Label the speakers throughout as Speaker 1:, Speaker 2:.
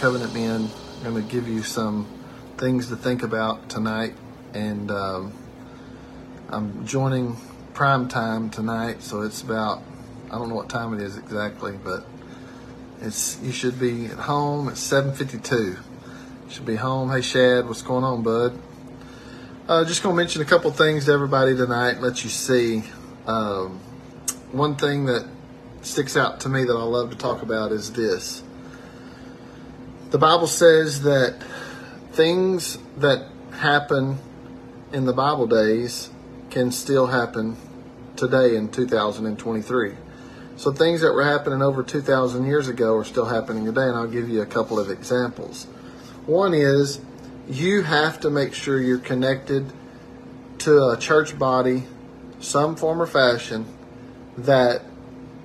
Speaker 1: Covenant Men. I'm going to give you some things to think about tonight, and um, I'm joining prime time tonight, so it's about I don't know what time it is exactly, but it's you should be at home at 7:52. Should be home. Hey Shad, what's going on, bud? Uh, just gonna mention a couple things to everybody tonight. Let you see. Um, one thing that sticks out to me that I love to talk about is this. The Bible says that things that happen in the Bible days can still happen today in 2023. So things that were happening over 2,000 years ago are still happening today, and I'll give you a couple of examples. One is you have to make sure you're connected to a church body, some form or fashion, that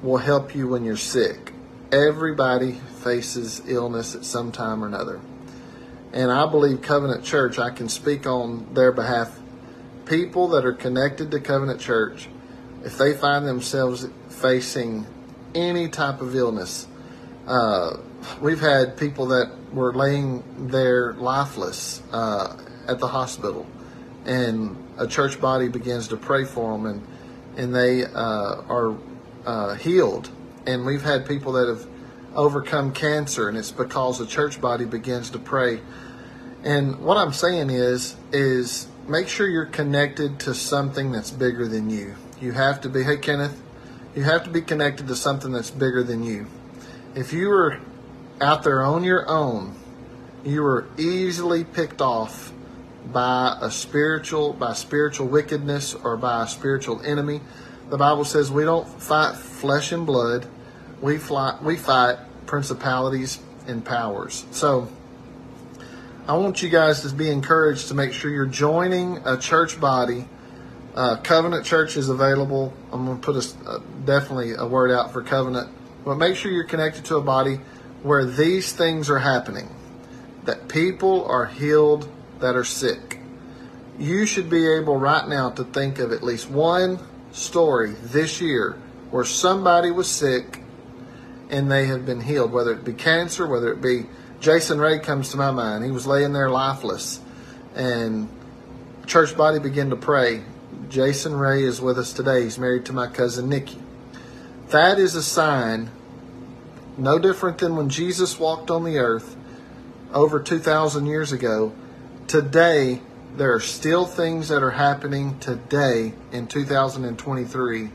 Speaker 1: will help you when you're sick. Everybody faces illness at some time or another. And I believe Covenant Church, I can speak on their behalf. People that are connected to Covenant Church, if they find themselves facing any type of illness, uh, we've had people that were laying there lifeless uh, at the hospital, and a church body begins to pray for them, and and they uh, are uh, healed. And we've had people that have overcome cancer, and it's because the church body begins to pray. And what I'm saying is, is make sure you're connected to something that's bigger than you. You have to be. Hey, Kenneth, you have to be connected to something that's bigger than you. If you were out there on your own, you were easily picked off by a spiritual by spiritual wickedness or by a spiritual enemy the Bible says we don't fight flesh and blood. We fly, we fight principalities and powers. So I want you guys to be encouraged to make sure you're joining a church body. Uh, Covenant Church is available. I'm going to put a, uh, definitely a word out for Covenant, but make sure you're connected to a body where these things are happening. That people are healed that are sick. You should be able right now to think of at least one story this year where somebody was sick and they have been healed, whether it be cancer, whether it be Jason Ray comes to my mind. He was laying there lifeless, and church body began to pray. Jason Ray is with us today. He's married to my cousin Nikki. That is a sign, no different than when Jesus walked on the earth over 2,000 years ago. Today, there are still things that are happening today in 2023.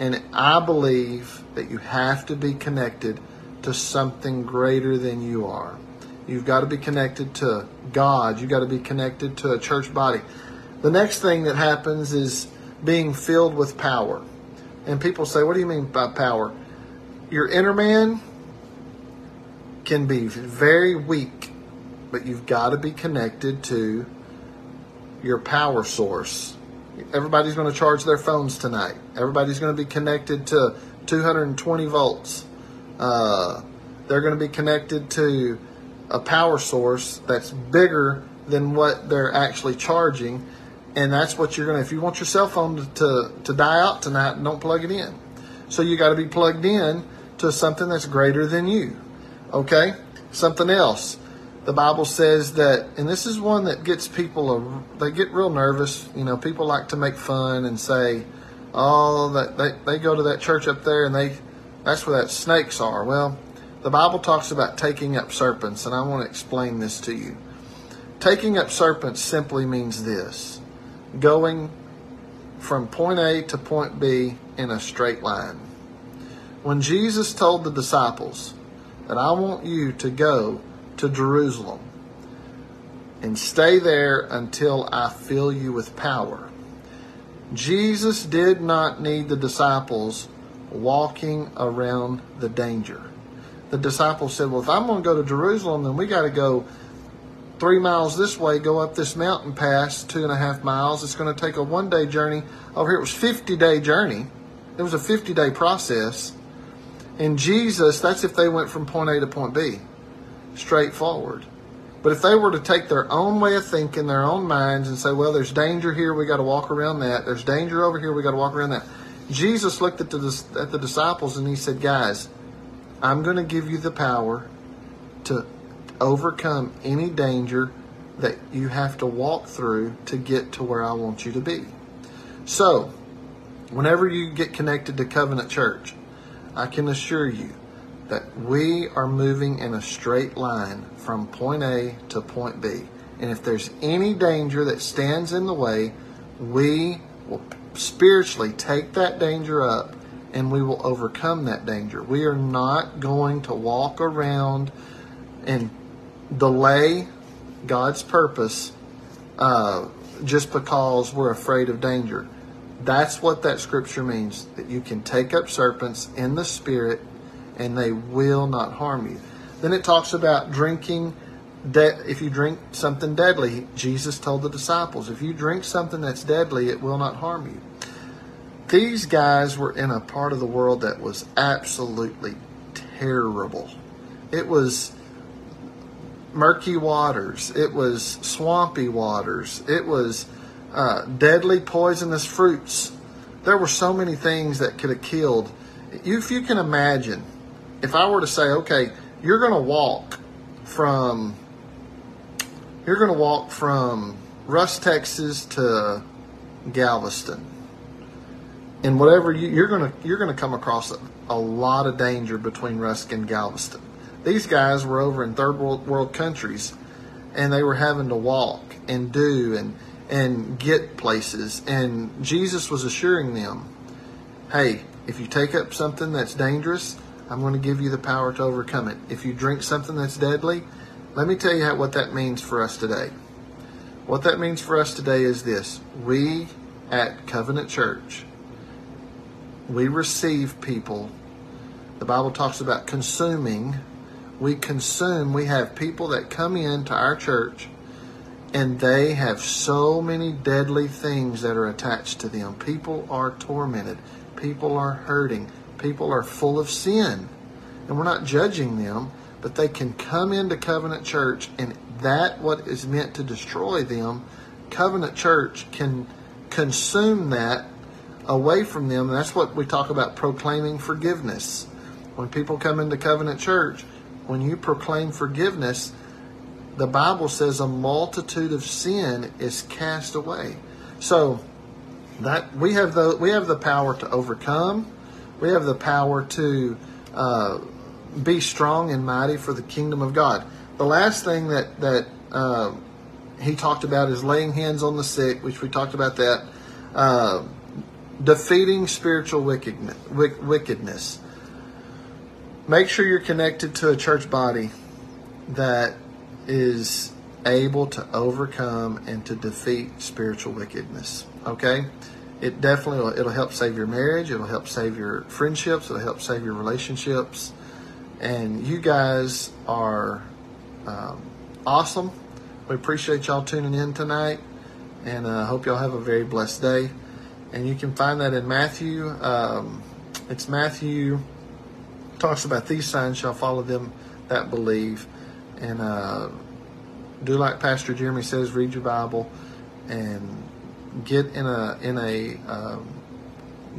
Speaker 1: And I believe that you have to be connected to something greater than you are. You've got to be connected to God. You've got to be connected to a church body. The next thing that happens is being filled with power. And people say, What do you mean by power? Your inner man can be very weak, but you've got to be connected to your power source. Everybody's going to charge their phones tonight. Everybody's going to be connected to 220 volts. Uh, they're going to be connected to a power source that's bigger than what they're actually charging. And that's what you're going to, if you want your cell phone to, to, to die out tonight, don't plug it in. So you got to be plugged in to something that's greater than you. Okay? Something else the Bible says that, and this is one that gets people, they get real nervous. You know, people like to make fun and say, oh, that they, they go to that church up there and they, that's where that snakes are. Well, the Bible talks about taking up serpents, and I want to explain this to you. Taking up serpents simply means this going from point A to point B in a straight line. When Jesus told the disciples that I want you to go to Jerusalem and stay there until I fill you with power. Jesus did not need the disciples walking around the danger. The disciples said, Well, if I'm going to go to Jerusalem, then we got to go three miles this way, go up this mountain pass two and a half miles. It's going to take a one day journey. Over here, it was 50 day journey. It was a 50 day process. And Jesus, that's if they went from point A to point B straightforward. But if they were to take their own way of thinking, their own minds, and say, well, there's danger here, we got to walk around that. There's danger over here, we got to walk around that. Jesus looked at the, at the disciples and he said, guys, I'm going to give you the power to overcome any danger that you have to walk through to get to where I want you to be. So, whenever you get connected to Covenant Church, I can assure you that we are moving in a straight line from point A to point B. And if there's any danger that stands in the way, we will spiritually take that danger up and we will overcome that danger. We are not going to walk around and delay God's purpose uh, just because we're afraid of danger. That's what that scripture means that you can take up serpents in the spirit and they will not harm you. Then it talks about drinking. De- if you drink something deadly, Jesus told the disciples, if you drink something that's deadly, it will not harm you. These guys were in a part of the world that was absolutely terrible. It was murky waters, it was swampy waters, it was uh, deadly poisonous fruits. There were so many things that could have killed. If you can imagine, if I were to say, okay, you're going to walk from you're going to walk from Rusk, Texas to Galveston, and whatever you, you're going to you're going to come across a, a lot of danger between Rusk and Galveston. These guys were over in third world, world countries, and they were having to walk and do and and get places. And Jesus was assuring them, "Hey, if you take up something that's dangerous, I'm going to give you the power to overcome it. If you drink something that's deadly, let me tell you how, what that means for us today. What that means for us today is this: we at Covenant Church, we receive people. The Bible talks about consuming. We consume. We have people that come into our church and they have so many deadly things that are attached to them. People are tormented. People are hurting. People are full of sin. And we're not judging them, but they can come into Covenant Church and that what is meant to destroy them, Covenant Church can consume that away from them. And that's what we talk about proclaiming forgiveness. When people come into Covenant Church, when you proclaim forgiveness, the Bible says a multitude of sin is cast away. So that we have the we have the power to overcome. We have the power to uh, be strong and mighty for the kingdom of God. The last thing that that uh, he talked about is laying hands on the sick, which we talked about that. Uh, defeating spiritual wickedness, wickedness. Make sure you're connected to a church body that is able to overcome and to defeat spiritual wickedness. Okay? It definitely will, it'll help save your marriage, it'll help save your friendships, it'll help save your relationships. And you guys are um, awesome. We appreciate y'all tuning in tonight, and I uh, hope y'all have a very blessed day. And you can find that in Matthew. Um, it's Matthew talks about these signs shall follow them that believe and uh, do like Pastor Jeremy says, read your Bible and get in a in a um,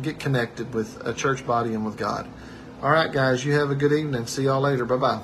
Speaker 1: get connected with a church body and with God. All right, guys, you have a good evening. See y'all later. Bye bye.